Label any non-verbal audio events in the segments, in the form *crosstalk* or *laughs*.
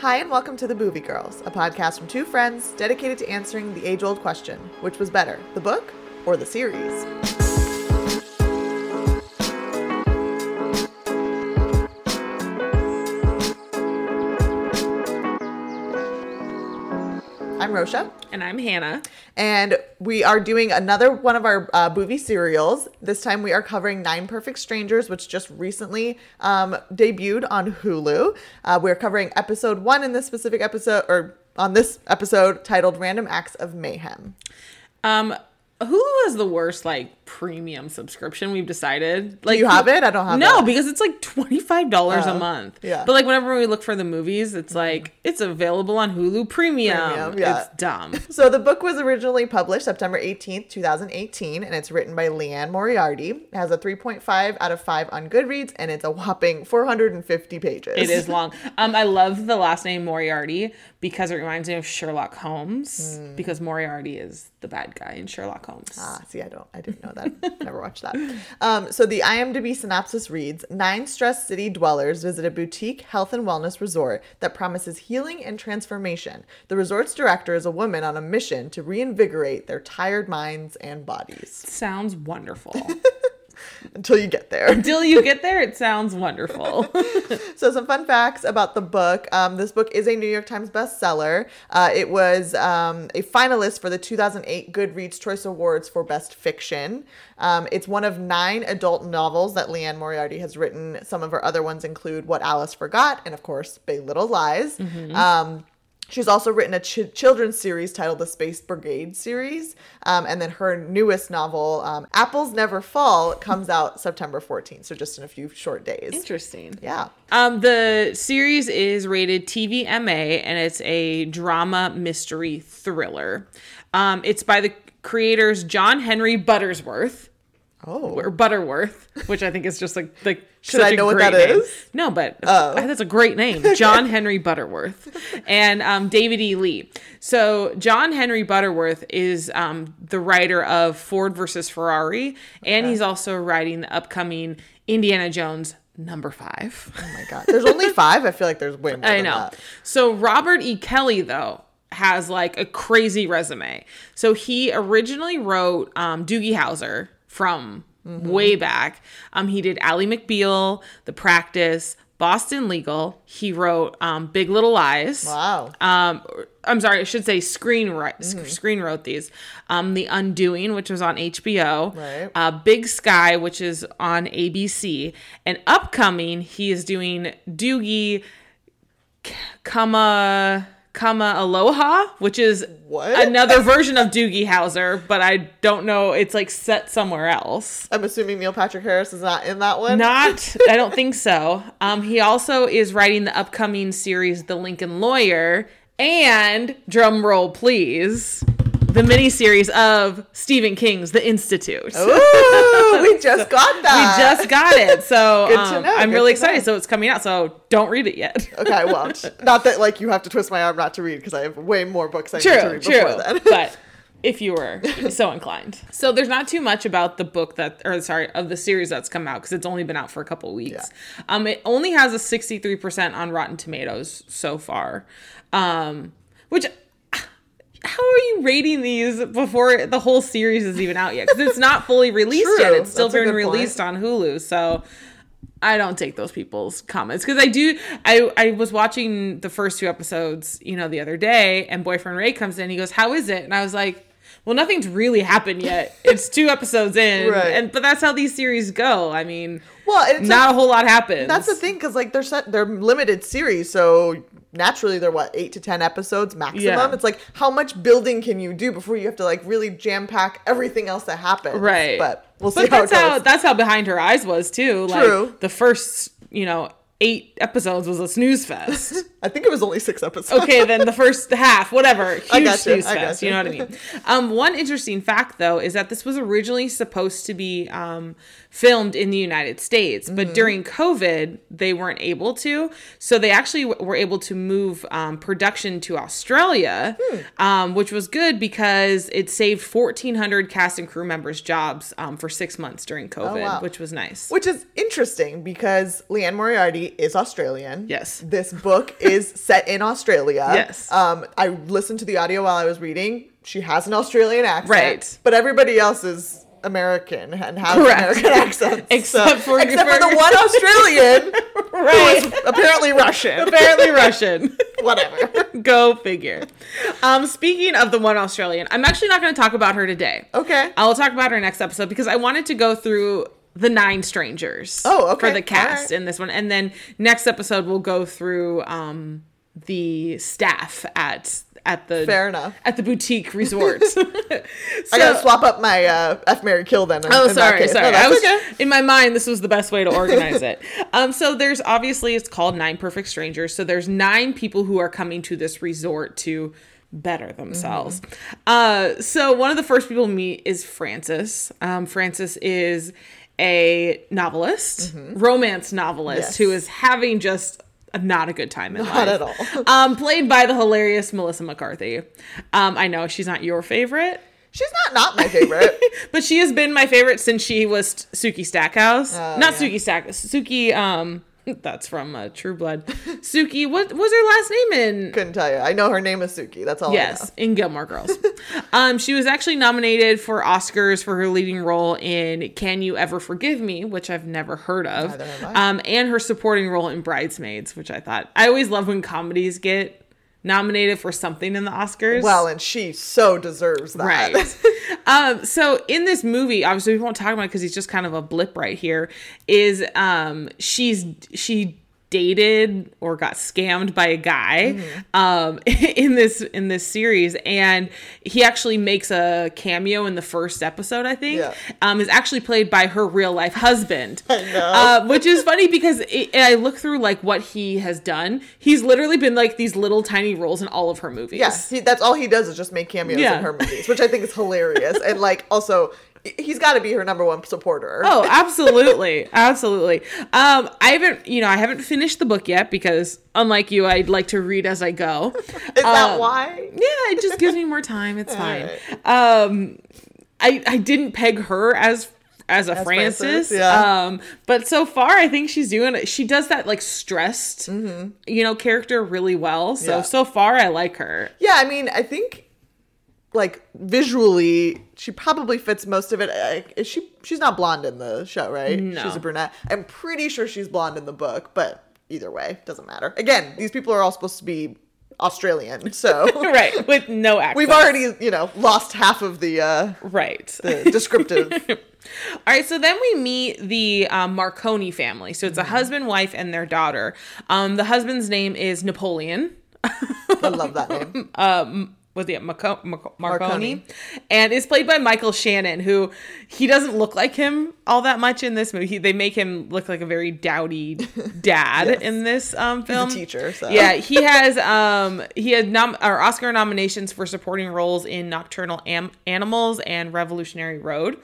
Hi, and welcome to The Boovie Girls, a podcast from two friends dedicated to answering the age old question which was better, the book or the series? I'm Rosha. And I'm Hannah. And we are doing another one of our uh, Boovie Serials. This time we are covering Nine Perfect Strangers, which just recently um, debuted on Hulu. Uh, we're covering episode one in this specific episode, or on this episode titled Random Acts of Mayhem. Um, Hulu has the worst like premium subscription. We've decided. Like Do you have it? I don't have no it. because it's like twenty five dollars Oh, a month. yeah. But like whenever we look for the movies, it's like it's available on Hulu Premium. Premium, yeah. It's dumb. *laughs* So the book was originally published September 18th, 2018, and it's written by Liane Moriarty. It has a 3.5 out of 5 on Goodreads, and it's a whopping 450 pages. It is long. *laughs* Um, I love the last name Moriarty because it reminds me of Sherlock Holmes because Moriarty is the bad guy in Sherlock Holmes. Ah, see, I don't, I didn't know that. *laughs* Never watched that. Um, so the IMDb synopsis reads: Nine stressed city dwellers visit a boutique health and wellness resort that promises healing and transformation. The resort's director is a woman on a mission to reinvigorate their tired minds and bodies. Sounds wonderful. *laughs* Until you get there. Until you get there, it sounds wonderful. *laughs* So, some fun facts about the book. Um, this book is a New York Times bestseller. Uh, it was um, a finalist for the 2008 Goodreads Choice Awards for Best Fiction. Um, it's one of nine adult novels that Liane Moriarty has written. Some of her other ones include What Alice Forgot and, of course, Big Little Lies. Um, She's also written a ch- children's series titled the Space Brigade series. Um, and then her newest novel, um, Apples Never Fall, comes out September 14th. So just in a few short days. Interesting. Yeah. Um, the series is rated TVMA and it's a drama mystery thriller. Um, it's by the creators John Henry Buttersworth Oh. or Butterworth, which I think is just like like Should I know what that name. is? No, but Oh. that's a great name, *laughs* John Henry Butterworth, and um, David E. Kelley. So John Henry Butterworth is um, the writer of Ford versus Ferrari, and he's also writing the upcoming Indiana Jones number five. Oh my god. There's only *laughs* five. I feel like there's way more. I know. That. So Robert E. Kelley though has like a crazy resume. So he originally wrote um, Doogie Howser from Mm-hmm. way back. Um, he did Ally McBeal, The Practice, Boston Legal. He wrote um, Big Little Lies. Wow. Um, I'm sorry, I should say screen write, Mm-hmm. screen wrote these. Um, The Undoing, which was on HBO. Right. Uh, Big Sky, which is on ABC. And upcoming, he is doing Doogie Kama Kamealoha, which is What? another version of Doogie Howser, but I don't know. It's like set somewhere else. I'm assuming Neil Patrick Harris is not in that one. Not, *laughs* I don't think so. Um, he also is writing the upcoming series, The Lincoln Lawyer, and drum roll, please, the miniseries of Stephen King's The Institute. Ooh, *laughs* we just got that. We just got it, so *laughs* um, I'm good really to know. excited. So it's coming out. So don't read it yet. Okay, I won't. *laughs* Not that like you have to twist my arm not to read because I have way more books I need to True, read true. before then. but if you were so inclined, so there's not too much about the book that, or sorry, of the series that's come out because it's only been out for a couple weeks. Um, it only has a 63% on Rotten Tomatoes so far, um, which. How are you rating these before the whole series is even out yet? Because it's not fully released True, yet. It's still that's being good point. released on Hulu. So I don't take those people's comments because I do. I I was watching the first two episodes, you know, the other day, and boyfriend Ray comes in. He goes, "How is it?" And I was like, "Well, nothing's really happened yet. It's two episodes in, Right. and but that's how these series go. I mean, Well, it's not a- a whole lot happens. that's the thing because like they're set, they're limited series, so naturally they're what eight to ten episodes maximum. Yeah. It's like how much building can you do before you have to like really jam pack everything else that happens? right. But we'll see But how that's it goes. how that's how Behind Her Eyes was too. Like True. the first, you know, eight episodes was a snooze fest. *laughs* I think it was only six episodes. okay, then the first half, whatever, *laughs* huge I got you, snooze I got fest. You you. know what I mean? Um, one interesting fact, though, is that this was originally supposed to be um, filmed in the United States, but Mm-hmm. during COVID, they weren't able to. So they actually w- were able to move um, production to Australia, Hmm. um, which was good because it saved 1,400 cast and crew members' jobs um, for six months during COVID, Oh, wow. which was nice. Which is interesting because Liane Moriarty is Australian. Yes. This book is set in Australia. Yes. Um, I listened to the audio while I was reading. She has an Australian accent. Right. But everybody else is American and has Correct. American *laughs* accents. Except for your except for the one Australian *laughs* Right. is apparently Russian. Apparently Russian. *laughs* Whatever. Go figure. Um, speaking of the one Australian, I'm actually not going to talk about her today. Okay. I will talk about her next episode because I wanted to go through the nine strangers. Oh, okay. For the cast Alright. in this one, and then next episode we'll go through um, the staff at at the Fair enough. at the boutique resort. *laughs* I gotta swap up my uh, F Mary Kill then. in- Oh, in sorry, sorry. No, I was okay. in my mind. This was the best way to organize it. *laughs* Um, so there's obviously it's called Nine Perfect Strangers. So there's nine people who are coming to this resort to better themselves. Mm-hmm. Uh, so one of the first people we meet is Frances. Um, Frances is a novelist, romance novelist, Mm-hmm. Yes. who is having just. Not a good time in Not life. Not at all. *laughs* um, played by the hilarious Melissa McCarthy. Um, I know she's not your favorite, She's not not my favorite. *laughs* but she has been my favorite since she was Sookie Stackhouse. Oh, Not yeah. Sookie Stack. Sookie. Um, *laughs* that's from uh, True Blood. Sookie. What was her last name in? Couldn't tell you. I know her name is Sookie. That's all. Yes, in Gilmore Girls. *laughs* um, she was actually nominated for Oscars for her leading role in "Can You Ever Forgive Me," which I've never heard of, Neither have I. um, and her supporting role in *Bridesmaids*, which I thought I always love when comedies get nominated for something in the Oscars. Well, and she so deserves that. Right. *laughs* um, so in this movie, obviously we won't talk about it because he's just kind of a blip right here. Is um she's she dated or got scammed by a guy Mm-hmm. um *laughs* in this in this series and he actually makes a cameo in the first episode i think Yeah. um is actually played by her real life husband *laughs* I know. uh, which is funny because it, i look through like what he has done he's literally been like these little tiny roles in all of her movies Yes, he, that's all he does is just make cameos Yeah. in her movies, which I think is hilarious. *laughs* and like, also, he's got to be her number one supporter. Oh, absolutely. *laughs* absolutely. Um, I haven't, you know, I haven't finished the book yet because unlike you, I'd like to read as I go. *laughs* is that um, why? Yeah, it just gives me more time. It's *laughs* fine. Um, I I didn't peg her as as a Frances. Frances, yeah. Um, but so far I think she's doing it. She does that like stressed, you know, character really well. So Mm-hmm. Yeah. so far I like her. Yeah, I mean, I think like visually, she probably fits most of it. Is she? She's not blonde in the show, right? No. she's a brunette. I'm pretty sure she's blonde in the book, but either way, doesn't matter. Again, these people are all supposed to be Australian, so *laughs* right. With no accent. *laughs* we've already, you know, lost half of the uh, right. the descriptive. *laughs* All right, so then we meet the um, Marconi family. So it's a husband, wife, and their daughter. Um, the husband's name is Napoleon. I love that name. Was it Marco- Marco- Marconi? Marconi. And is played by Michael Shannon, who he doesn't look like him all that much in this movie. He, they make him look like a very dowdy *laughs* dad Yes. in this um, He's a film. teacher, so Yeah, he has um he had nom- or Oscar nominations for supporting roles in Nocturnal Am- Animals and Revolutionary Road.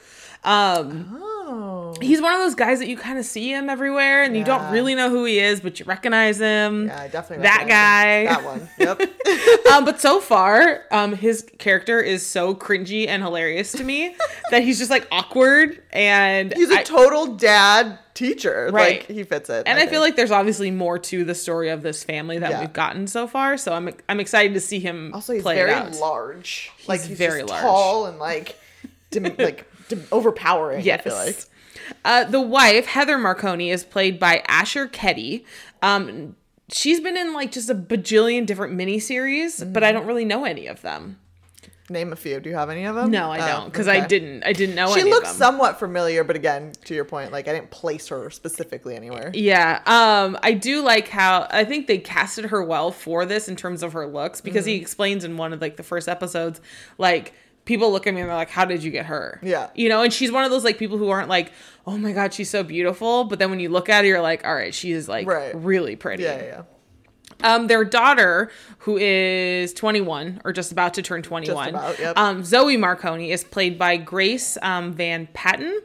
Um, Oh, he's one of those guys that you kind of see him everywhere and you don't really know who he is but you recognize him yeah, I definitely that guy him. That one. Yep. *laughs* um, but so far um, his character is so cringy and hilarious to me *laughs* that he's just like awkward and He's a I- total dad teacher. Right. Like he fits it. and I, feel like there's obviously more to the story of this family that Yeah. we've gotten so far. So I'm I'm excited to see him also he's play very large. like he's very large. tall and like dim- *laughs* like overpowering. Yes. I feel like. Uh, the wife, Heather Marconi, is played by Asher Keddie. Um, she's been in like just a bajillion different miniseries, but I don't really know any of them. Name a few. Do you have any of them? No, I Oh, don't, because I didn't. I didn't know She any looks of them. somewhat familiar, but again, to your point, like I didn't place her specifically anywhere. Yeah, um, I do like how I think they casted her well for this in terms of her looks because Mm-hmm. he explains in one of like the first episodes, like people look at me and they're like, "How did you get her?" Yeah. you know, and she's one of those like people who aren't like, "Oh my god, she's so beautiful," but then when you look at her, you're like, "All right, she is like Right. really pretty." Yeah, yeah. Um, their daughter, who is 21 or just about to turn 21, about, yep. um, Zoe Marconi, is played by Grace um, Van Patten.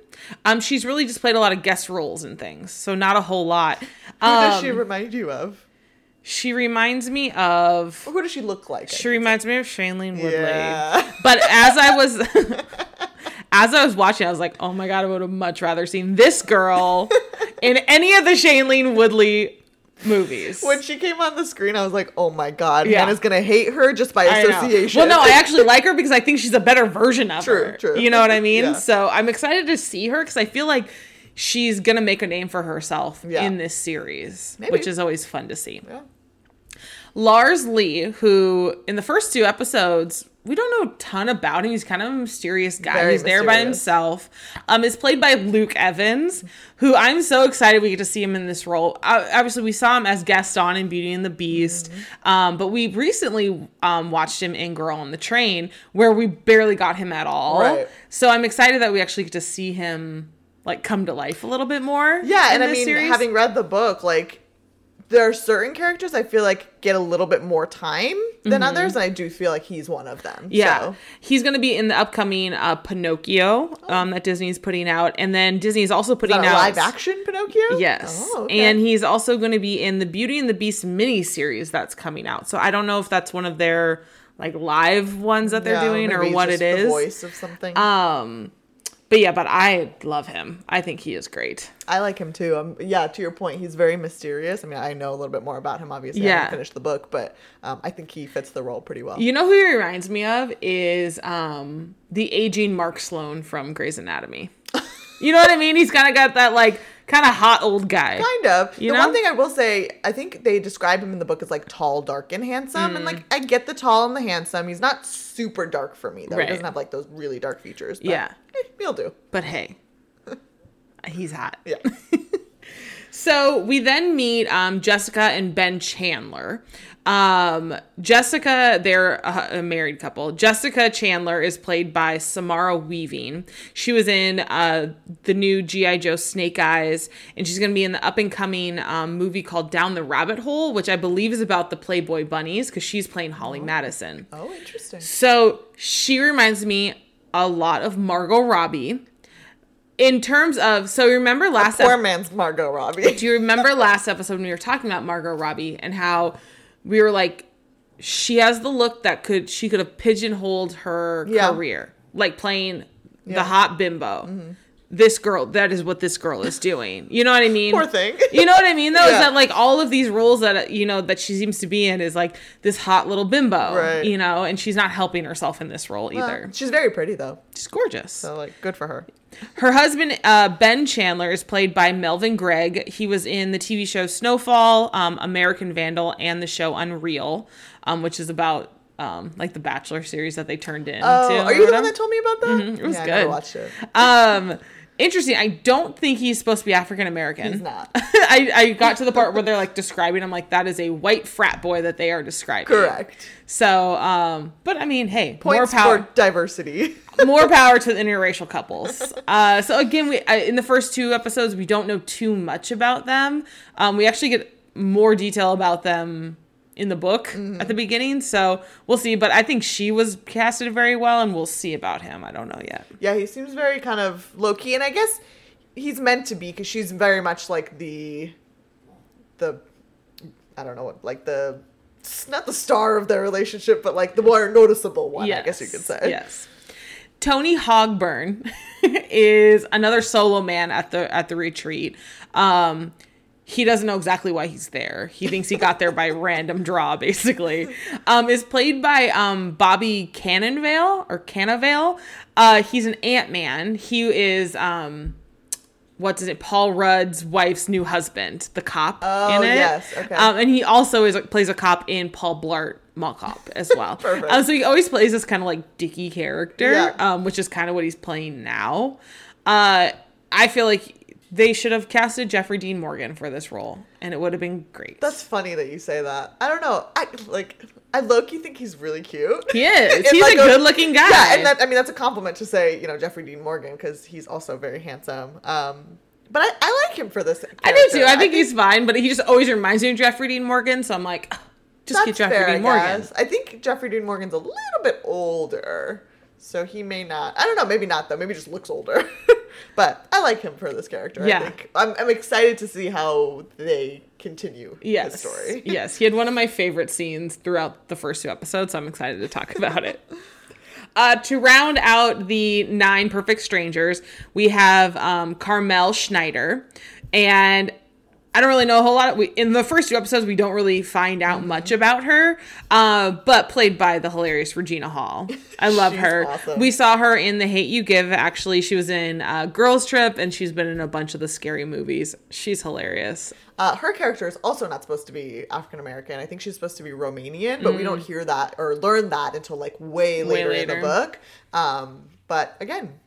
Um, she's really just played a lot of guest roles and things, so not a whole lot. Who does Um, she remind you of? She reminds me of. Or who does she look like? She reminds me of Shailene Woodley. Yeah. But as I was. *laughs* As I was watching, I was like, "Oh my god, I would have much rather seen this girl in any of the Shailene Woodley movies. When she came on the screen, I was like, "Oh my god, Yeah. Hannah's gonna hate her just by association." Well, no, I actually *laughs* like her because I think she's a better version of True, her. true. You know what I mean? Yeah. So I'm excited to see her because I feel like she's gonna make a name for herself Yeah. in this series, Maybe. which is always fun to see. Yeah. Lars Lee, who in the first two episodes, we don't know a ton about him. He's kind of a mysterious guy. Very He's there by himself. Um, is played by Luke Evans, who I'm so excited we get to see him in this role. Obviously, we saw him as Gaston in Beauty and the Beast, Mm-hmm. um, but we recently um, watched him in Girl on the Train, where we barely got him at all. Right. So I'm excited that we actually get to see him like come to life a little bit more. Yeah, and I mean, series. having read the book, like there are certain characters I feel like get a little bit more time than others, and I do feel like he's one of them. Mm-hmm. Yeah, So, he's going to be in the upcoming uh, Pinocchio um, that Disney's putting out, and then Disney's also is putting out live action Pinocchio? Yes, Oh, okay. and he's also going to be in the Beauty and the Beast mini series that's coming out. So I don't know if that's one of their like live ones that they're Yeah, doing or what it the voice of something. Um, but yeah, but I love him. I think he is great. I like him too. Um, yeah, to your point, he's very mysterious. I mean, I know a little bit more about him. Obviously, I Yeah. haven't finished the book, but um, I think he fits the role pretty well. You know who he reminds me of is um the aging Mark Sloan from Grey's Anatomy. *laughs* you know what I mean? He's kind of got that like kind of hot old guy. Kind of. You the know? one thing I will say, I think they describe him in the book as like tall, dark, and handsome. And Mm. like, I get the tall and the handsome. He's not super dark for me though. Right. He doesn't have like those really dark features. But, Yeah. eh, he'll do. But hey, *laughs* he's hot. Yeah. *laughs* So we then meet um, Jessica and Ben Chandler. Um, Jessica, they're a, a married couple. Jessica Chandler is played by Samara Weaving. She was in uh, the new G.I. Joe Snake Eyes, and she's going to be in the up and coming um, movie called Down the Rabbit Hole, which I believe is about the Playboy bunnies because she's playing Holly Madison. oh, interesting. So she reminds me a lot of Margot Robbie. In terms of, so remember last Poor ep- man's Margot Robbie. *laughs* do you remember last episode when we were talking about Margot Robbie and how we were like, she has the look that could she could have pigeonholed her Yeah. career, like playing the hot bimbo. Mm-hmm. This girl, that is what this girl is doing. You know what I mean? Poor thing. *laughs* You know what I mean? Though is that like all of these roles that you know that she seems to be in is like this hot little bimbo, Right. You know, and she's not helping herself in this role Well, either. she's very pretty though. She's gorgeous. So like, good for her. Her husband, uh, Ben Chandler, is played by Melvin Gregg. He was in the TV show Snowfall, um, American Vandal, and the show Unreal, um, which is about um, like the Bachelor series that they turned in. Oh, are you the one that told me about that? Mm-hmm. It was yeah, I good. never watched it. um, interesting. I don't think he's supposed to be African American. He's not. *laughs* I, I got to the part where they're like describing him like that is a white frat boy that they are describing. Correct. So, um, but I mean, hey, Points *laughs* more power. for diversity. more power to the interracial couples. Uh, so again, we in the first two episodes we don't know too much about them. Um, we actually get more detail about them in the book at the beginning, so we'll see. But I think she was casted very well, and we'll see about him. I don't know yet. yeah, he seems very kind of low key, and I guess he's meant to be because she's very much like the, the, I don't know what, like the, not the star of their relationship, but like the more noticeable one. I guess you could say. Yes. Tony Hogburn *laughs* is another solo man at the at the retreat. Um, he doesn't know exactly why he's there. He thinks he got there by *laughs* random draw, basically. Um, is played by um, Bobby Cannonvale or Cannavale. Uh, he's an Ant Man. He is um, what's it? Paul Rudd's wife's new husband, the cop Oh, in it. yes, okay. Um, and he also is plays a cop in Paul Blart Mall Cop as *laughs* well. Perfect. Um, so he always plays this kind of like dicky character, Yeah. um, which is kind of what he's playing now. Uh, I feel like they should have casted Jeffrey Dean Morgan for this role, and it would have been great. That's funny that you say that. I don't know. I like. I low key think he's really cute. he is. He's like, a good-looking guy. Yeah, and that I mean that's a compliment to say you know Jeffrey Dean Morgan because he's also very handsome. Um, but I, I like him for this. I do too. I think he's fine, but he just always reminds me of Jeffrey Dean Morgan. So I'm like, "Ah, just get Jeffrey fair, Dean I Morgan. guess. I think Jeffrey Dean Morgan's a little bit older, so he may not. I don't know. Maybe not though. Maybe he just looks older. *laughs* but I like him for this character. Yeah. I think. I'm, I'm excited to see how they continue Yes. the story. *laughs* yes. He had one of my favorite scenes throughout the first two episodes, so I'm excited to talk *laughs* about it. Uh, to round out the nine perfect strangers, we have um, Carmel Schneider, and I don't really know a whole lot. We in the first two episodes we don't really find out Mm-hmm. much about her, uh, but played by the hilarious Regina Hall. I *laughs* love She's her. awesome. We saw her in The Hate You Give. Actually, she was in uh, Girls Trip, and she's been in a bunch of the scary movies. She's hilarious. Uh, her character is also not supposed to be African American. I think she's supposed to be Romanian, but we don't hear that or learn that until like way later, in the book. Um, but again,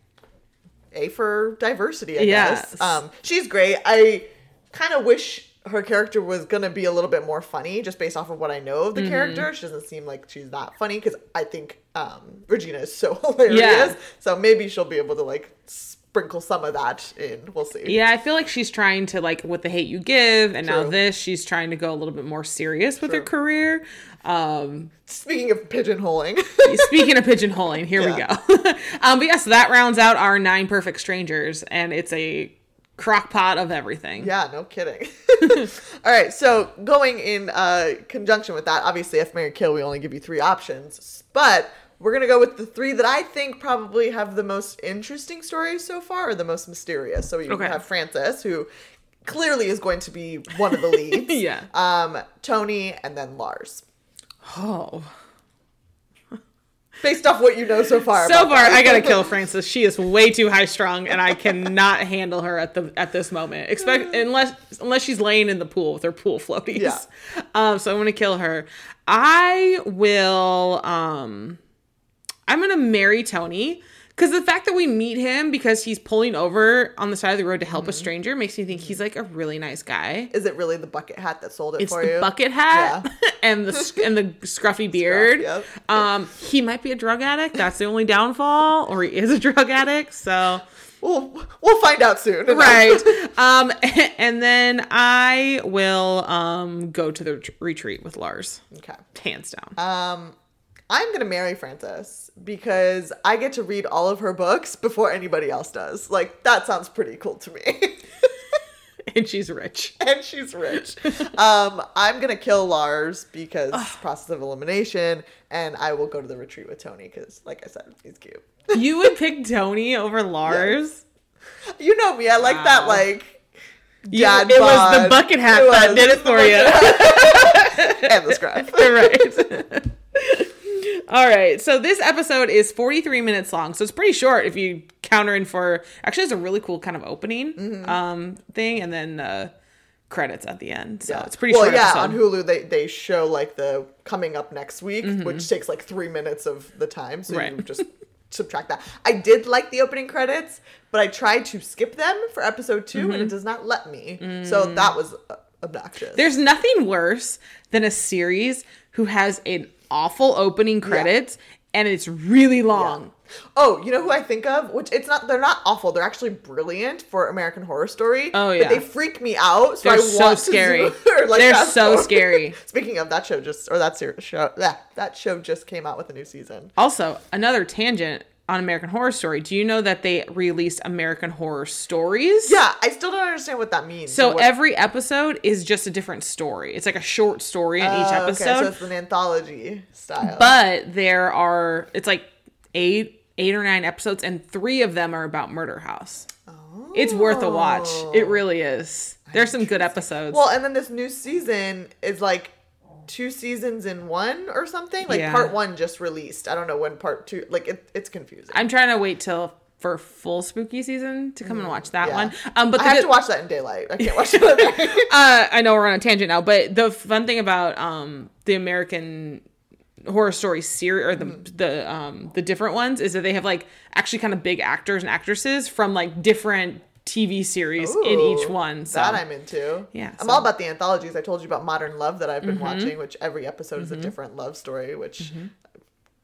A for diversity, I Yes. guess. Um, she's great. I kind of wish her character was gonna be a little bit more funny, just based off of what I know of the character. She doesn't seem like she's that funny because I think um, Regina is so *laughs* hilarious. Yeah. So maybe she'll be able to like sprinkle some of that in. We'll see. Yeah, I feel like she's trying to like with the hate you give, and now this, she's trying to go a little bit more serious with her career. Um, Speaking of pigeonholing. *laughs* speaking of pigeonholing, here Yeah. we go. *laughs* um, but yes, that rounds out our nine perfect strangers, and it's a crock pot of everything. Yeah, no kidding. *laughs* *laughs* All right, so going in uh, conjunction with that, obviously, if Mary Kill, we only give you three options, but we're gonna go with the three that I think probably have the most interesting stories so far, or the most mysterious. So you Okay. have Frances, who clearly is going to be one of the *laughs* leads. Yeah. Um, Tony, and then Lars. Oh, Based off what you know so far. so far. I gotta *laughs* kill Frances. She is way too high strung, and I cannot handle her at the at this moment. Expect *laughs* unless unless she's laying in the pool with her pool floaties. Yeah. *laughs* Um. So I'm gonna kill her. I will. Um. I'm gonna marry Tony. Because the fact that we meet him because he's pulling over on the side of the road to Mm-hmm. help a stranger makes me think he's like a really nice guy. Is it really the bucket hat that sold it It's for the you? bucket hat Yeah. *laughs* and the and the *laughs* scruffy beard. yep. Um, he might be a drug addict. That's the only downfall, or he is a drug addict. So We'll, we'll find out soon. right. *laughs* Um, and then I will um go to the ret- retreat with Lars, Okay. hands down. Um, I'm gonna marry Frances because I get to read all of her books before anybody else does. Like that sounds pretty cool to me. *laughs* and she's rich. *laughs* and she's rich. Um, I'm gonna kill Lars because process of elimination, and I will go to the retreat with Tony because, like I said, he's cute. You would pick Tony over *laughs* Lars. You know me. I like that. Wow. Like You- dad it was the bucket hat It that did it for you. and the scruff. right. All right. So this episode is 43 minutes long. So it's pretty short if you counter in for actually it's a really cool kind of opening Mm-hmm. um thing and then uh credits at the end. So Yeah. it's pretty well, short yeah. episode. On Hulu, they they show like the coming up next week, Mm-hmm. which takes like three minutes of the time. So you Right. just *laughs* subtract that. I did like the opening credits, but I tried to skip them for episode 2 Mm-hmm. and it does not let me. So that was uh, obnoxious. Mm. There's nothing worse than a series who has an awful opening credits and it's really long. Oh, you know who I think of? Which it's not. They're not awful. They're actually brilliant for American Horror Story. Oh, But yeah. they freak me out. So They're I so scary. *laughs* zoom- like, They're so forward. scary. *laughs* Speaking of that show, just or that show, yeah, that show just came out with a new season. Also, another tangent on American Horror Story. Do you know that they released American Horror Stories? Yeah, I still don't understand what that means. So what, every episode is just a different story. It's like a short story in each Oh, episode. Okay, so it's an anthology style. but there are it's like eight eight or nine episodes and three of them are about Murder House. Oh. It's worth a watch. It oh. really is. There's some good episodes. well, and then this new season is like two seasons in one or something. Like Yeah. part one just released. I don't know when part two. Like it, it's confusing. I'm trying to wait till for full spooky season to come and watch that Mm, Yeah. one. Um but I have good- to watch that in daylight. I can't watch *laughs* it uh, I know we're on a tangent now, but the fun thing about um, the American horror story series or the Mm-hmm. the um, the different ones is that they have like actually kind of big actors and actresses from like different TV series in each one. So That I'm into. Yeah, I'm so- Mm-hmm. all about the anthologies. I told you about Modern Love that I've been watching, which every episode is a different love story. Which,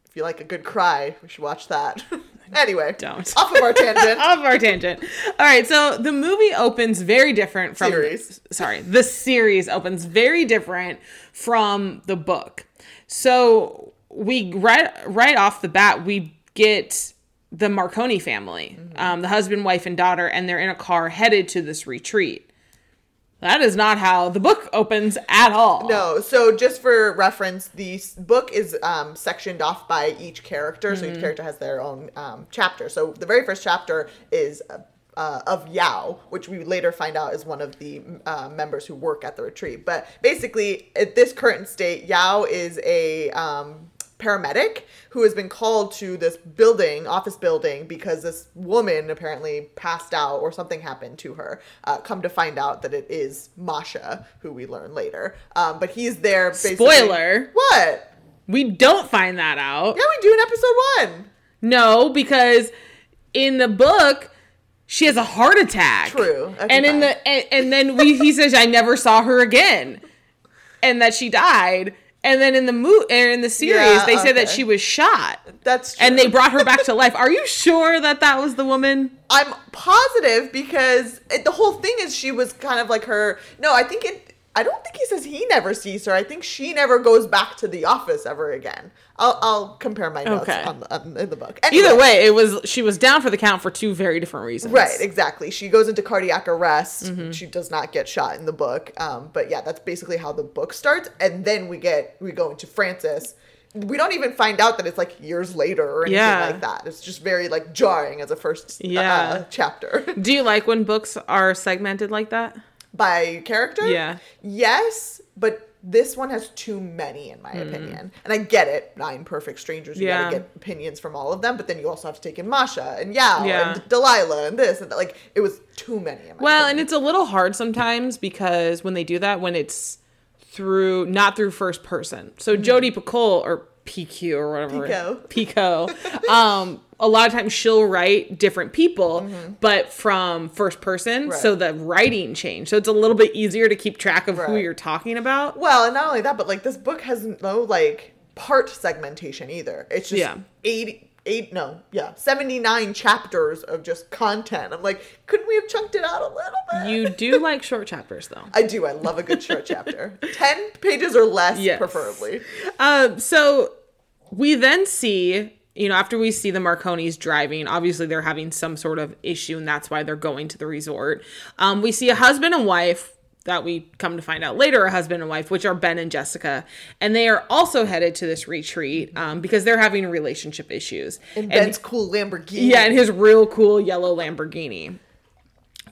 if you like a good cry, we should watch that. *laughs* anyway, Don't. *laughs* off of our tangent. *laughs* off of our tangent. All right, so the movie opens very different from Series. Sorry, the series opens very different from the book. So we right right off the bat we get the Marconi family, Mm-hmm. um, the husband, wife, and daughter, and they're in a car headed to this retreat. That is not how the book opens at all. No, so just for reference, the book is um, sectioned off by each character, so Mm-hmm. each character has their own um, chapter. So the very first chapter is uh, uh, of Yao, which we later find out is one of the uh, members who work at the retreat. But basically, at this current state, Yao is a um, paramedic who has been called to this building, office building, because this woman apparently passed out or something happened to her. Uh, come to find out that it is Masha, who we learn later. Um, but he's there. Basically, Spoiler. What? We don't find that out. Yeah, we do in episode one. No, because in the book, she has a heart attack. True. And in fine. the and, and then we he says I never saw her again, and that she died. And then in the mo- or in the series, Yeah, they said that she was shot, That's true. and they brought her back to *laughs* life. Are you sure that that was the woman? I'm positive because it, the whole thing is she was kind of like her. No, I think it. I don't think he says he never sees her. I think she never goes back to the office ever again. I'll, I'll compare my notes Okay. on, the, on in the book. Either way, it was she was down for the count for two very different reasons. Right, exactly. She goes into cardiac arrest. Mm-hmm. She does not get shot in the book. Um, but yeah, that's basically how the book starts. And then we get we go into Frances. We don't even find out that it's like years later or anything Yeah. like that. It's just very like jarring as a first Yeah. uh, chapter *laughs* Do you like when books are segmented like that? by character. Yeah. Yes, but this one has too many in my opinion. And I get it. Nine perfect strangers. You Mm. Yeah. gotta get opinions from all of them. But then you also have to take in Masha and Yao Yeah. and Delilah and this and that. Like it was too many. In my Well, opinion. and it's a little hard sometimes because when they do that, when it's through not through first person. So Jodi Picoult or PQ or whatever. Pico. Pico. um, a lot of times she'll write different people, but from first person. So the writing change. So it's a little bit easier to keep track of who you're talking about. Well, and not only that, but like this book has no like part segmentation either. It's just Yeah. 80 eight no, yeah, 79 chapters of just content. I'm like, couldn't we have chunked it out a little bit? You do *laughs* like short chapters though. I do. I love a good short chapter. *laughs* 10 pages or less Yes. preferably. Um, so we then see, you know, after we see the Marconis driving, obviously they're having some sort of issue, and that's why they're going to the resort. Um, we see a husband and wife that we come to find out later, a husband and wife, which are Ben and Jessica, and they are also headed to this retreat um, because they're having relationship issues. And Ben's cool Lamborghini. Yeah, and his real cool yellow Lamborghini.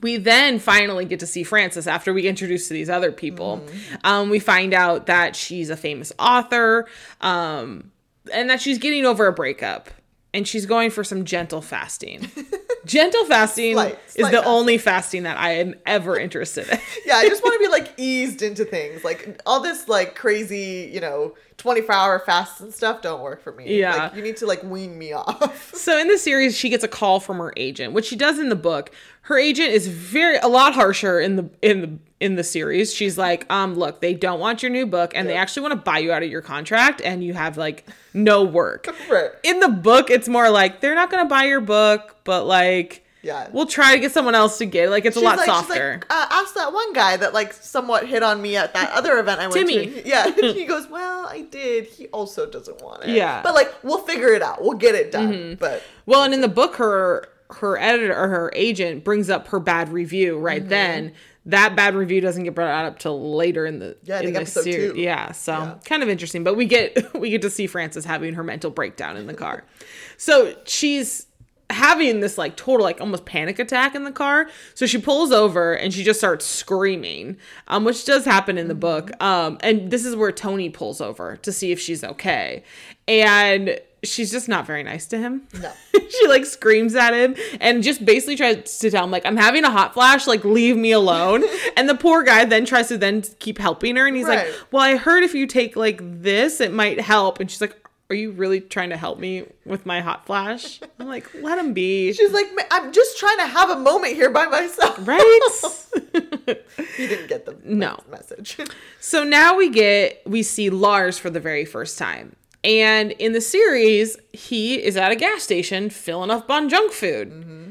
We then finally get to see Frances after we introduce to these other people. Um, we find out that she's a famous author um, and that she's getting over a breakup and she's going for some gentle fasting. *laughs* gentle fasting Slight- is the fasting. only fasting that I am ever interested in. *laughs* yeah, I just want to be like eased into things. Like all this like crazy, you know, 24 hour fasts and stuff don't work for me. Yeah. Like you need to like wean me off. *laughs* So in the series, she gets a call from her agent, which she does in the book. Her agent is very a lot harsher in the in the in the series. She's like, um, look, they don't want your new book, and they actually want to buy you out of your contract, and you have like no work. *laughs* Right. In the book, it's more like they're not gonna buy your book, but like, Yeah. we'll try to get someone else to get. it. Like it's a lot like, softer. like, uh, ask that one guy that like somewhat hit on me at that other event I went Timmy. to. *laughs* Yeah. *laughs* He goes, Well, I did. He also doesn't want it. Yeah. Mm-hmm. But like we'll figure it out. We'll get it done. But Well, and in the book, her her editor or her agent brings up her bad review right Mm-hmm. then. That bad review doesn't get brought up till later in the Yeah, in the episode series. two. Yeah, so Yeah. kind of interesting. But we get *laughs* we get to see Frances having her mental breakdown in the car. so she's having this like total like almost panic attack in the car. So she pulls over and she just starts screaming, um, which does happen in the book. Um, and this is where Tony pulls over to see if she's okay, and she's just not very nice to him. No. *laughs* she like screams at him and just basically tries to tell him like I'm having a hot flash, like leave me alone. *laughs* and the poor guy then tries to then keep helping her, and he's Right. like, "Well, I heard if you take like this, it might help." And she's like. Are you really trying to help me with my hot flash? I'm like, let him be. she's like, I'm just trying to have a moment here by myself. right? *laughs* he didn't get the No. message. *laughs* So now we get we see Lars for the very first time. And in the series, he is at a gas station filling up on junk food. Mm-hmm.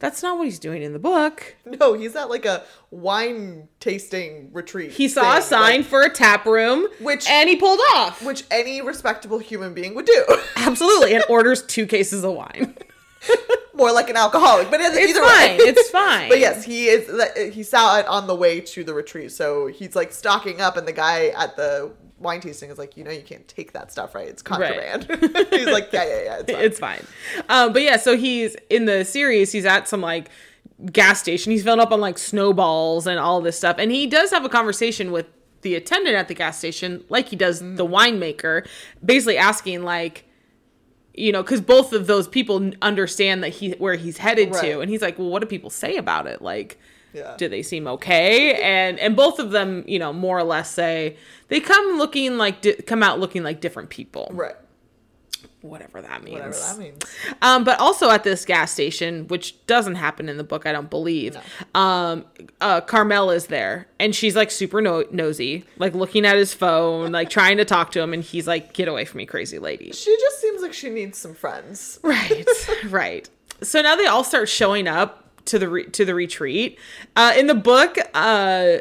That's not what he's doing in the book. no, he's at like a wine tasting retreat. He saw a sign like, for a tap room, Which- and he pulled off. which any respectable human being would do. *laughs* Absolutely, and orders two cases of wine. *laughs* More like an alcoholic, but It's either fine. way. It's *laughs* fine. But yes, he is. He saw it on the way to the retreat, so he's like stocking up, and the guy at the wine tasting is like, you know, you can't take that stuff, right? It's contraband. *laughs* he's like, yeah, yeah, yeah, it's fine. it's fine. Um, but yeah, so he's in the series. He's at some like gas station. He's filling up on like snowballs and all this stuff. And he does have a conversation with the attendant at the gas station, like he does the winemaker, basically asking like, you know, because both of those people understand that he where he's headed Right. to, and he's like, well, what do people say about it? Like, Yeah. do they seem okay? And and both of them, you know, more or less say they come looking like di- come out looking like different people, Right. whatever that means. Whatever that means. Um, but also at this gas station, which doesn't happen in the book, I don't believe. Um, uh, Carmel is there, and she's like super no- nosy, like looking at his phone, like trying to talk to him, and he's like, "Get away from me, crazy lady." She just seems like she needs some friends. Right, *laughs* right. So now they all start showing up to the re- to the retreat. Uh, in the book, uh,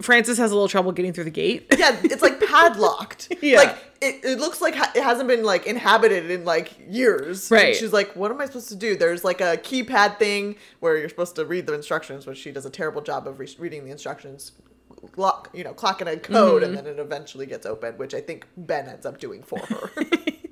Frances has a little trouble getting through the gate. Yeah, it's like padlocked. *laughs* Yeah. Like it, it looks like ha- it hasn't been like inhabited in like years. Right. And she's like, what am I supposed to do? There's like a keypad thing where you're supposed to read the instructions, which she does a terrible job of re- reading the instructions. Lock, you know, clocking a code, Mm-hmm. and then it eventually gets open, which I think Ben ends up doing for her. *laughs*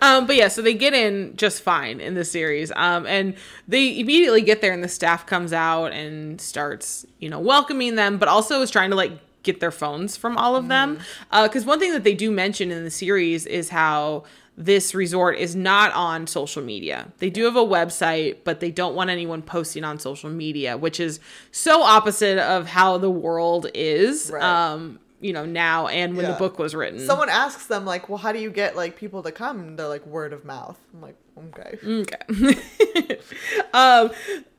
Um, but yeah, so they get in just fine in the series. Um, and they immediately get there, and the staff comes out and starts, you know, welcoming them, but also is trying to like get their phones from all of them. Because one thing that they do mention in the series is how this resort is not on social media. They do have a website, but they don't want anyone posting on social media, which is so opposite of how the world is. Right. Um, you know, now and when Yeah. the book was written. Someone asks them like, "Well, how do you get like people to come?" And they're like, "Word of mouth." I'm like, "Okay." Okay. *laughs* um,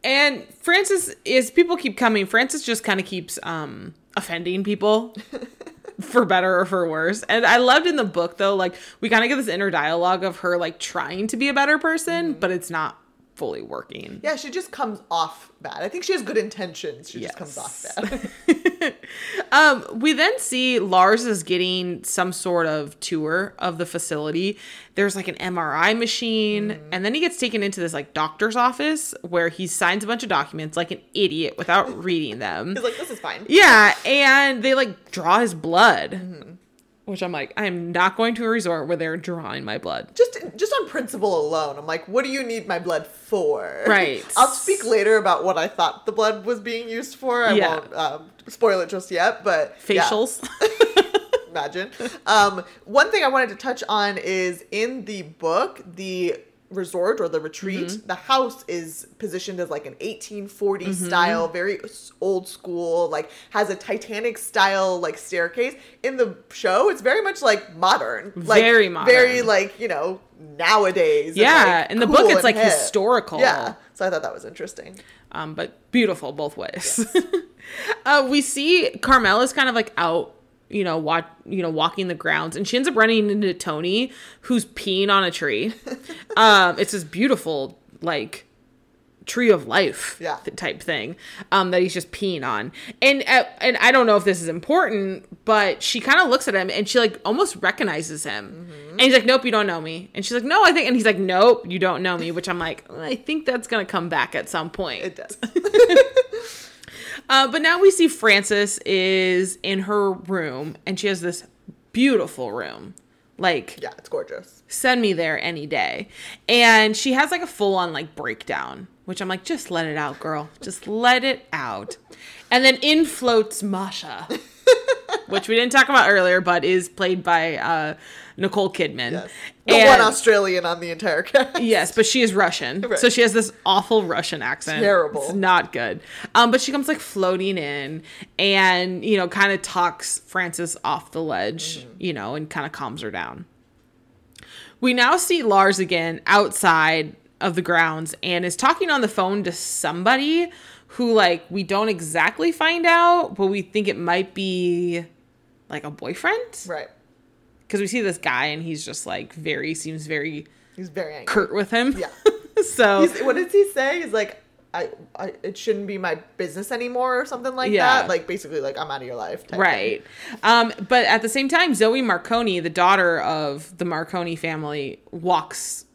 and Frances is people keep coming. Frances just kind of keeps um offending people. *laughs* for better or for worse. And I loved in the book though, like we kind of get this inner dialogue of her like trying to be a better person, but it's not fully working. Yeah, she just comes off bad. I think she has good intentions. She just comes off bad. *laughs* Um, we then see Lars is getting some sort of tour of the facility. There's like an MRI machine, and then he gets taken into this like doctor's office where he signs a bunch of documents like an idiot without *laughs* reading them. He's like, "This is fine." Yeah, and they like draw his blood, which I'm like, I am not going to a resort where they're drawing my blood. just just on principle alone i'm like what do you need my blood for Right. *laughs* i'll speak later about what i thought the blood was being used for i Yeah. won't um, spoil it just yet but yeah, Facials. *laughs* *laughs* imagine um, one thing i wanted to touch on is in the book the resort or the retreat Mm-hmm. the house is positioned as like an 1840 Mm-hmm. style very old school like has a titanic style like staircase in the show it's very much like modern like Very modern, very like you know nowadays Yeah, like, in the cool book it's, like, hip. historical. yeah so i thought that was interesting um, but beautiful both ways. *laughs* uh, we see Carmel is kind of like out, you know, watch, you know, walking the grounds, and she ends up running into Tony, who's peeing on a tree. *laughs* um, it's this beautiful like tree of life Yeah. type thing um that he's just peeing on. And uh, and i don't know if this is important but she kind of looks at him and she like almost recognizes him. And he's like nope you don't know me. And she's like no i think and he's like nope you don't know me which i'm like i think that's gonna come back at some point. It does *laughs* *laughs* uh, but now we see Frances is in her room and she has this beautiful room. Like, yeah it's gorgeous send me there any day. And she has like a full on like breakdown, which I'm like, just let it out, girl. Just let it out. And then in floats Masha, *laughs* which we didn't talk about earlier, but is played by uh, Nicole Kidman. yes the one australian on the entire cast Yes, but she is Russian, Right. so she has this awful Russian accent. Terrible. It's not good. Um, but she comes like floating in, and you know, kind of talks Frances off the ledge, Mm-hmm. you know, and kind of calms her down. We now see Lars again outside of the grounds and is talking on the phone to somebody who, like, we don't exactly find out, but we think it might be like a boyfriend right because we see this guy and he's just like very seems very he's very angry curt with him. Yeah. *laughs* so He's, what does he say? He's like, I, I, it shouldn't be my business anymore, or something like Yeah. that. Like basically, like I'm out of your life. right. Um, but at the same time, Zoe Marconi, the daughter of the Marconi family, walks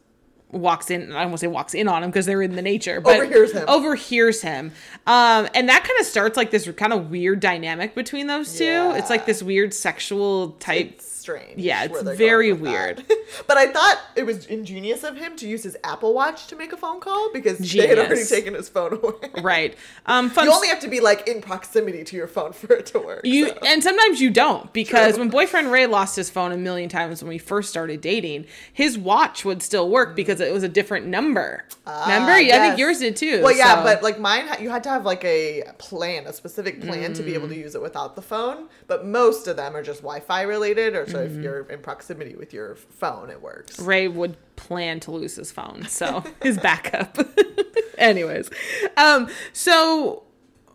walks in. I won't want to say walks in on him because they're in the nature, but Overhears him. Overhears him, um, and that kind of starts like this kind of weird dynamic between those two. Yeah. It's like this weird sexual type. It's strange. Yeah, it's very weird. *laughs* but I thought it was ingenious of him to use his Apple Watch to make a phone call because they had already taken his phone away. *laughs* right. Um, fun You only have to be like in proximity to your phone for it to work. You so. and sometimes you don't because True. when boyfriend Ray lost his phone a million times when we first started dating, his watch would still work because it was a different number. Remember? Ah, Yeah, I think yours did too. Well, yeah, so- but like mine, you had to have like a plan, a specific plan to be Mm. able to use it without the phone. But most of them are just Wi-Fi related, or so Mm-hmm. if you're in proximity with your phone, it works. Ray would plan to lose his phone, so *laughs* his backup. *laughs* Anyways, um, so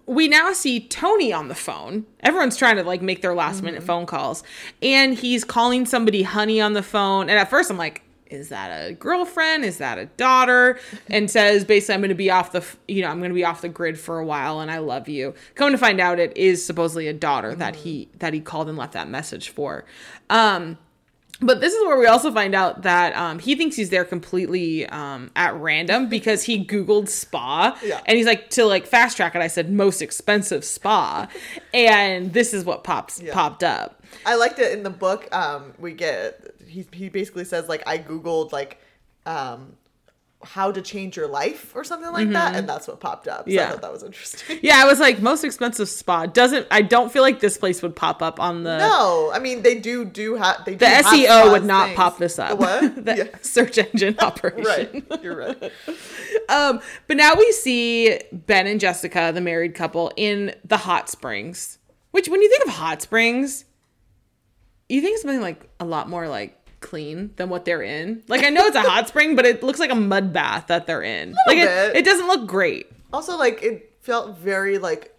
we now see Tony on the phone. Everyone's trying to like make their last minute Mm-hmm. phone calls, and he's calling somebody honey on the phone. And at first, I'm like, is that a girlfriend? Is that a daughter? And says basically, I'm going to be off the, f- you know, I'm going to be off the grid for a while, and I love you. Come to find out, it is supposedly a daughter that he that he called and left that message for. Um, but this is where we also find out that um, he thinks he's there completely um, at random *laughs* because he Googled spa. Yeah. And he's like, to like fast track it, I said most expensive spa. and this is what pops Yeah. popped up. I liked it in the book. Um, we get he he basically says like I googled like um how to change your life or something like that, and that's what popped up. So I Mm-hmm. Thought that was interesting. Yeah, I was like, most expensive spa doesn't. I don't feel like this place would pop up on the. No, I mean they do do have they do The SEO would not things. pop this up. The what? *laughs* the yeah. search engine *laughs* operation. Right, you're right. *laughs* Um, but now we see Ben and Jessica, the married couple, in the hot springs. Which, when you think of hot springs, you think something like a lot more like clean than what they're in. Like I know it's a *laughs* hot spring, but it looks like a mud bath that they're in. Like it, it doesn't look great. Also, like it felt very like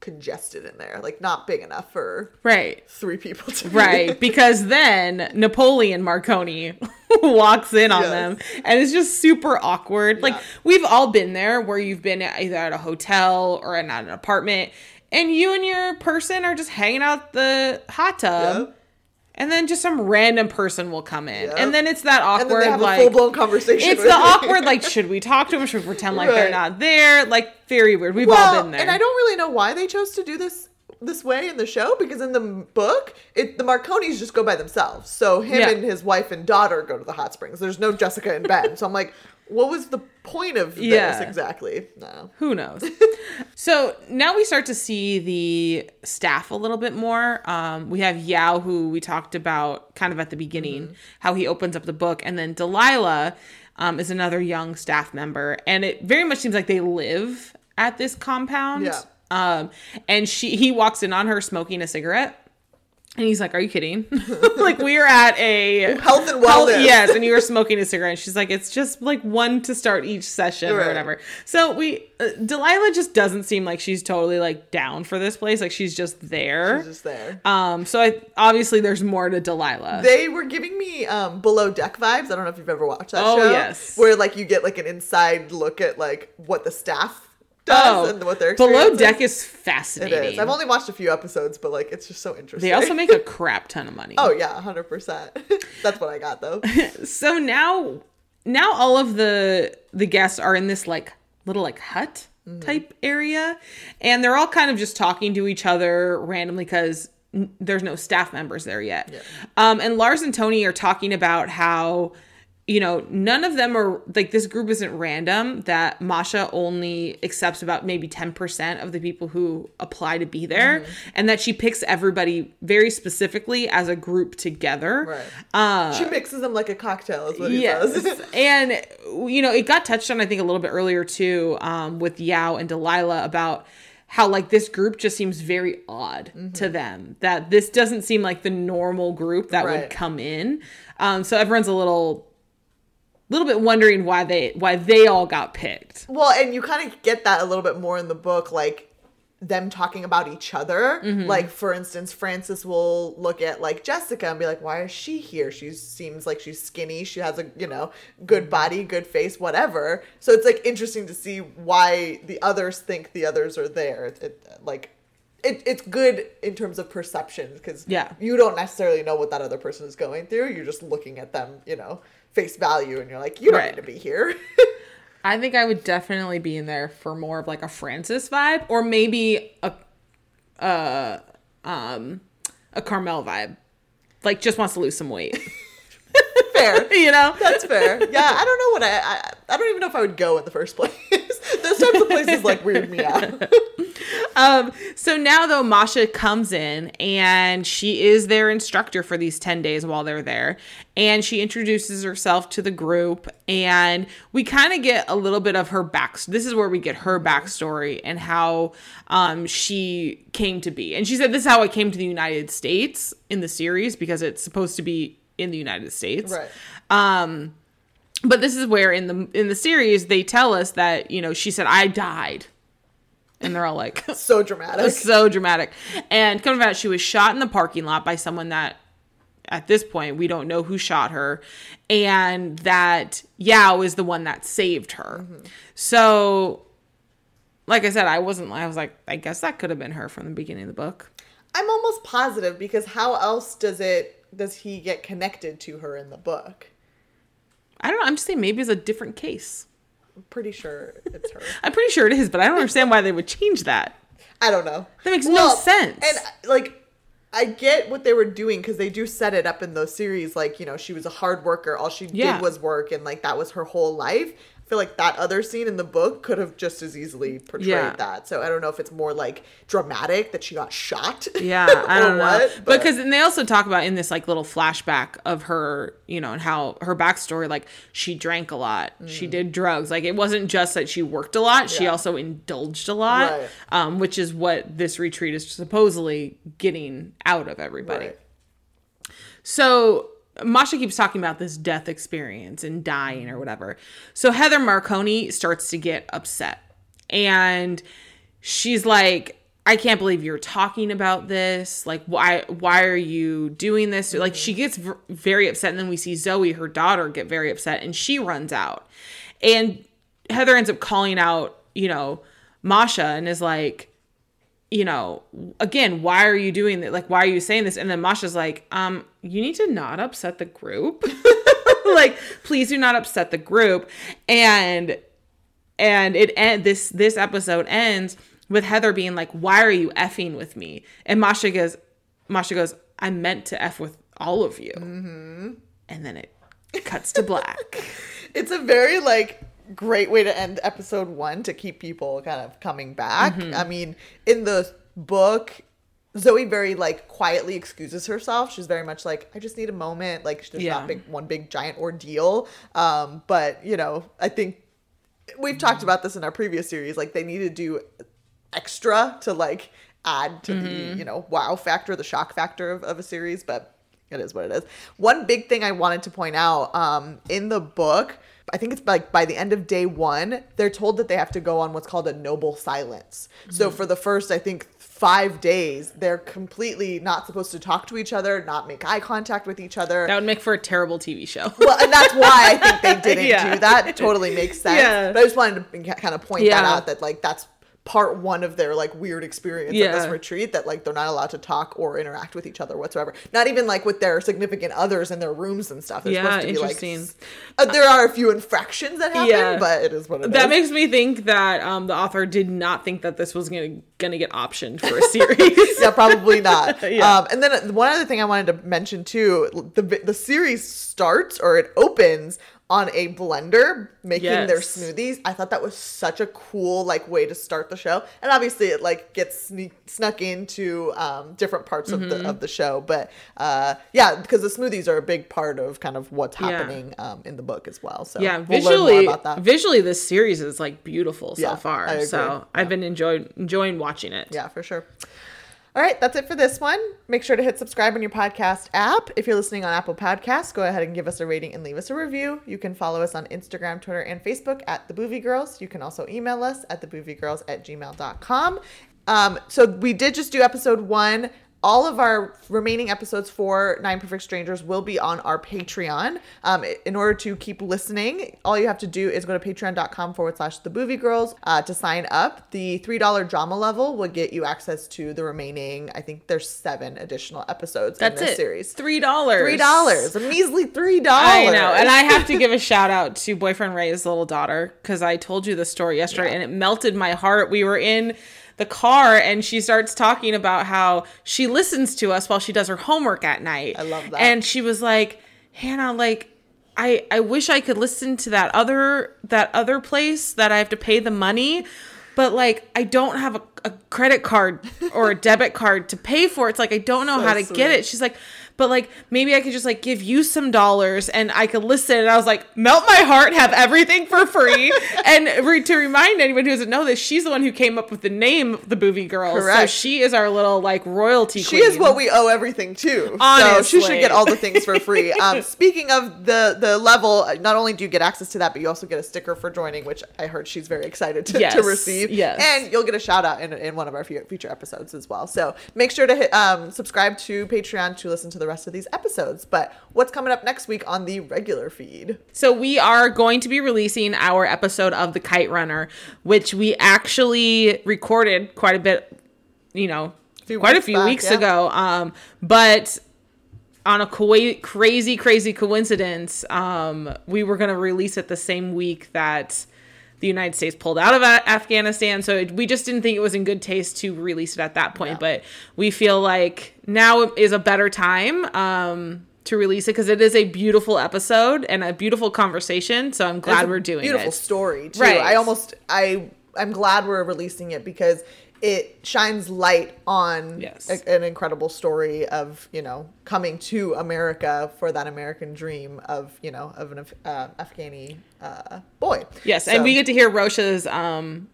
congested in there, like not big enough for Right. three people to Right, *laughs* because then Napoleon Marconi *laughs* walks in on Yes. them and it's just super awkward. Like we've all been there where you've been either at a hotel or in an apartment and you and your person are just hanging out the hot tub Yep. And then just some random person will come in. Yep. and then it's that awkward they have a like full blown conversation. it's the awkward like should we talk to them should we pretend like they're not there? Like very weird. We've well, all been there. and I don't really know why they chose to do this this way in the show because in the book, it the Marconis just go by themselves. So him Yeah. and his wife and daughter go to the hot springs. There's no Jessica and Ben. so I'm like, what was the point of this Yeah. exactly? No. Who knows? *laughs* so now we start to see the staff a little bit more. Um, we have Yao, who we talked about kind of at the beginning, Mm-hmm. how he opens up the book, and then Delilah um, is another young staff member, and it very much seems like they live at this compound. Yeah. Um, and she he walks in on her smoking a cigarette. And he's like, "Are you kidding? *laughs* like we're at a *laughs* Health and Health- wellness. yes, and you were smoking a cigarette. And she's like, "It's just like one to start each session or whatever." So we, uh, Delilah just doesn't seem like she's totally like down for this place. Like she's just there. She's just there. um. So I obviously there's more to Delilah. They were giving me um, below deck vibes. I don't know if you've ever watched that Oh, show. yes. Where like you get like an inside look at like what the staff does and what their below deck is. is fascinating. is. I've only watched a few episodes, but like it's just so interesting. they also make a crap ton of money. *laughs* Oh yeah, hundred percent. *laughs* That's what I got though. *laughs* so now now all of the the guests are in this like little like hut type area and they're all kind of just talking to each other randomly because there's no staff members there yet um and lars and tony are talking about how you know none of them are like this group isn't random that masha only accepts about maybe 10% of the people who apply to be there and that she picks everybody very specifically as a group together Right. uh, she mixes them like a cocktail, is what he Yes. says. *laughs* and you know, it got touched on I think a little bit earlier too, um, with Yao and Delilah about how like this group just seems very odd to them. That this doesn't seem like the normal group that would come in. Um, so everyone's a little little bit wondering why they why they all got picked. well, and you kind of get that a little bit more in the book, like them talking about each other. Mm-hmm. Like for instance, Frances will look at like Jessica and be like, "Why is she here? She seems like she's skinny. She has a you know good body, good face, whatever." So it's like interesting to see why the others think the others are there. It, like it, it's good in terms of perception because Yeah. you don't necessarily know what that other person is going through. You're just looking at them, you know, face value, and you're like, you don't Right. need to be here. *laughs* I think I would definitely be in there for more of like a Frances vibe, or maybe a, uh, um, a Carmel vibe. Like just wants to lose some weight. *laughs* fair. *laughs* you know? That's fair. Yeah, I don't know what I, I. I don't even know if I would go in the first place. Types of places like weird me out. *laughs* Um, so now though Masha comes in and she is their instructor for these 10 days while they're there and she introduces herself to the group and we kind of get a little bit of her back this is where we get her backstory and how um, she came to be and she said this is how I came to the United States in the series because it's supposed to be in the United States Right. um but this is where in the in the series they tell us that you know she said I died and they're all like *laughs* So dramatic. *laughs* so dramatic. And coming out, she was shot in the parking lot by someone that, at this point, we don't know who shot her, and that Yao is the one that saved her. Mm-hmm. So, like I said, I wasn't. I was like, I guess that could have been her from the beginning of the book. I'm almost positive because how else does it does he get connected to her in the book? I don't know. I'm just saying maybe it's a different case. I'm pretty sure it's her. *laughs* I'm pretty sure it is, but I don't understand why they would change that. I don't know. That makes no sense. And like, I get what they were doing because they do set it up in those series. Like, you know, she was a hard worker. All she Yeah. did was work, and like that was her whole life. Feel like that other scene in the book could have just as easily portrayed Yeah. that. So I don't know if it's more like dramatic that she got shot. *laughs* Yeah, I don't know. what, but- because and they also talk about in this like little flashback of her, you know, and how her backstory, like she drank a lot, she did drugs. Like it wasn't just that she worked a lot; she Mm. Also indulged a lot, Right. um, which is what this retreat is supposedly getting out of everybody. Right. So Masha keeps talking about this death experience and dying or whatever. So Heather Marconi starts to get upset. And she's like, I can't believe you're talking about this. Like, why why are you doing this? Like, she gets v- very upset. And then we see Zoe, her daughter, get very upset and she runs out. And Heather ends up calling out, you know, Masha and is like, you know, again, why are you doing that? Like, why are you saying this? And then Masha's like, um, you need to not upset the group. *laughs* like, please do not upset the group. And and it end this this episode ends with Heather being like, why are you effing with me? And Masha goes, Masha goes, I meant to f with all of you. And then it cuts to black. *laughs* it's a very like great way to end episode one to keep people kind of coming back. Mm-hmm. I mean, in the book, Zoe very like quietly excuses herself. She's very much like, I just need a moment. Like there's Yeah. not big one big giant ordeal. Um, but you know, I think we've talked about this in our previous series. Like they need to do extra to like add to the you know wow factor, the shock factor of, of a series. But it is what it is. One big thing I wanted to point out um, in the book. I think it's like by the end of day one, they're told that they have to go on what's called a noble silence. So mm-hmm. for the first, I think, five days, they're completely not supposed to talk to each other, not make eye contact with each other. That would make for a terrible TV show. Well, and that's why I think they *laughs* didn't Yeah. do that. It totally makes sense. Yeah. But I just wanted to kind of point that out that like that's part one of their like weird experience at this retreat that like they're not allowed to talk or interact with each other whatsoever. Not even like with their significant others in their rooms and stuff. They're Yeah, supposed to be like interesting. uh, there are a few infractions that happen, Yeah. but it is what it is. That makes me think that um, the author did not think that this was gonna gonna get optioned for a *laughs* series. yeah, probably not. *laughs* Yeah. Um, and then one other thing I wanted to mention too: the the series starts or it opens on a blender making their smoothies. I thought that was such a cool like way to start the show, and obviously it like gets sneak, snuck into um, different parts of Mm-hmm. the of the show. But uh, yeah, because the smoothies are a big part of kind of what's Yeah. happening um, in the book as well. So yeah, we'll visually, more about that. visually, this series is like beautiful so Yeah, far. I. So I've been enjoyed enjoying watching it. Yeah, for sure. All right, that's it for this one. Make sure to hit subscribe on your podcast app. If you're listening on Apple Podcasts, go ahead and give us a rating and leave us a review. You can follow us on Instagram, Twitter, and Facebook at The Boovie Girls. You can also email us at thebooviegirls at gmail.com. Um, so we did just do episode one. All of our remaining episodes for Nine Perfect Strangers will be on our Patreon. Um, in order to keep listening, all you have to do is go to patreon.com forward slash the Boovie Girls uh, to sign up. The $3 drama level will get you access to the remaining, I think there's seven additional episodes That's in this it. series. Three dollars. Three dollars, a measly three dollars. I know, and I have to *laughs* give a shout out to boyfriend Ray's little daughter because I told you the story yesterday, Yeah. and it melted my heart. We were in the car, and she starts talking about how she listens to us while she does her homework at night. I love that. And she was like, Hannah, like. I, I wish I could listen to that other that other place that I have to pay the money, but like I don't have a, a credit card or a debit card to pay for. it. It's like I don't know So how to get it. She's like, but like maybe I could just like give you some dollars and I could listen. And I was like, melt my heart, have everything for free. *laughs* and re- to remind anyone who doesn't know this, she's the one who came up with the name the Boovie Girls. So Correct. she is our little like royalty. She is what we owe everything to. So she should get all the things for free. *laughs* Um, speaking of the the level, not only do you get access to that, but you also get a sticker for joining, which I heard she's very excited to, Yes, to receive. yes. And you'll get a shout out in, in one of our future episodes as well. So make sure to hit, um, subscribe to Patreon to listen to the rest of these episodes. But what's coming up next week on the regular feed? So we are going to be releasing our episode of The Kite Runner, which we actually recorded quite a bit, you know, Few quite a few back, weeks yeah. ago. Um, but on a co- crazy, crazy coincidence, um, we were going to release it the same week that the United States pulled out of Afghanistan. So it, we just didn't think it was in good taste to release it at that point. Yeah. But we feel like now is a better time. Um, to release it because it is a beautiful episode and a beautiful conversation. So I'm glad we're doing beautiful it. Beautiful story too. Right. I almost I I'm glad we're releasing it because it shines light on Yes. a- an incredible story of you know coming to America for that American dream of you know of an Af- uh, Afghani uh, boy. Yes, So, and we get to hear Rosha's um,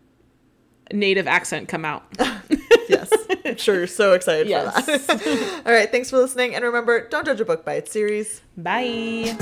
native accent come out. *laughs* yes, I'm sure you're so excited Yes. for that. *laughs* All right, thanks for listening, and remember, don't judge a book by its series. Bye.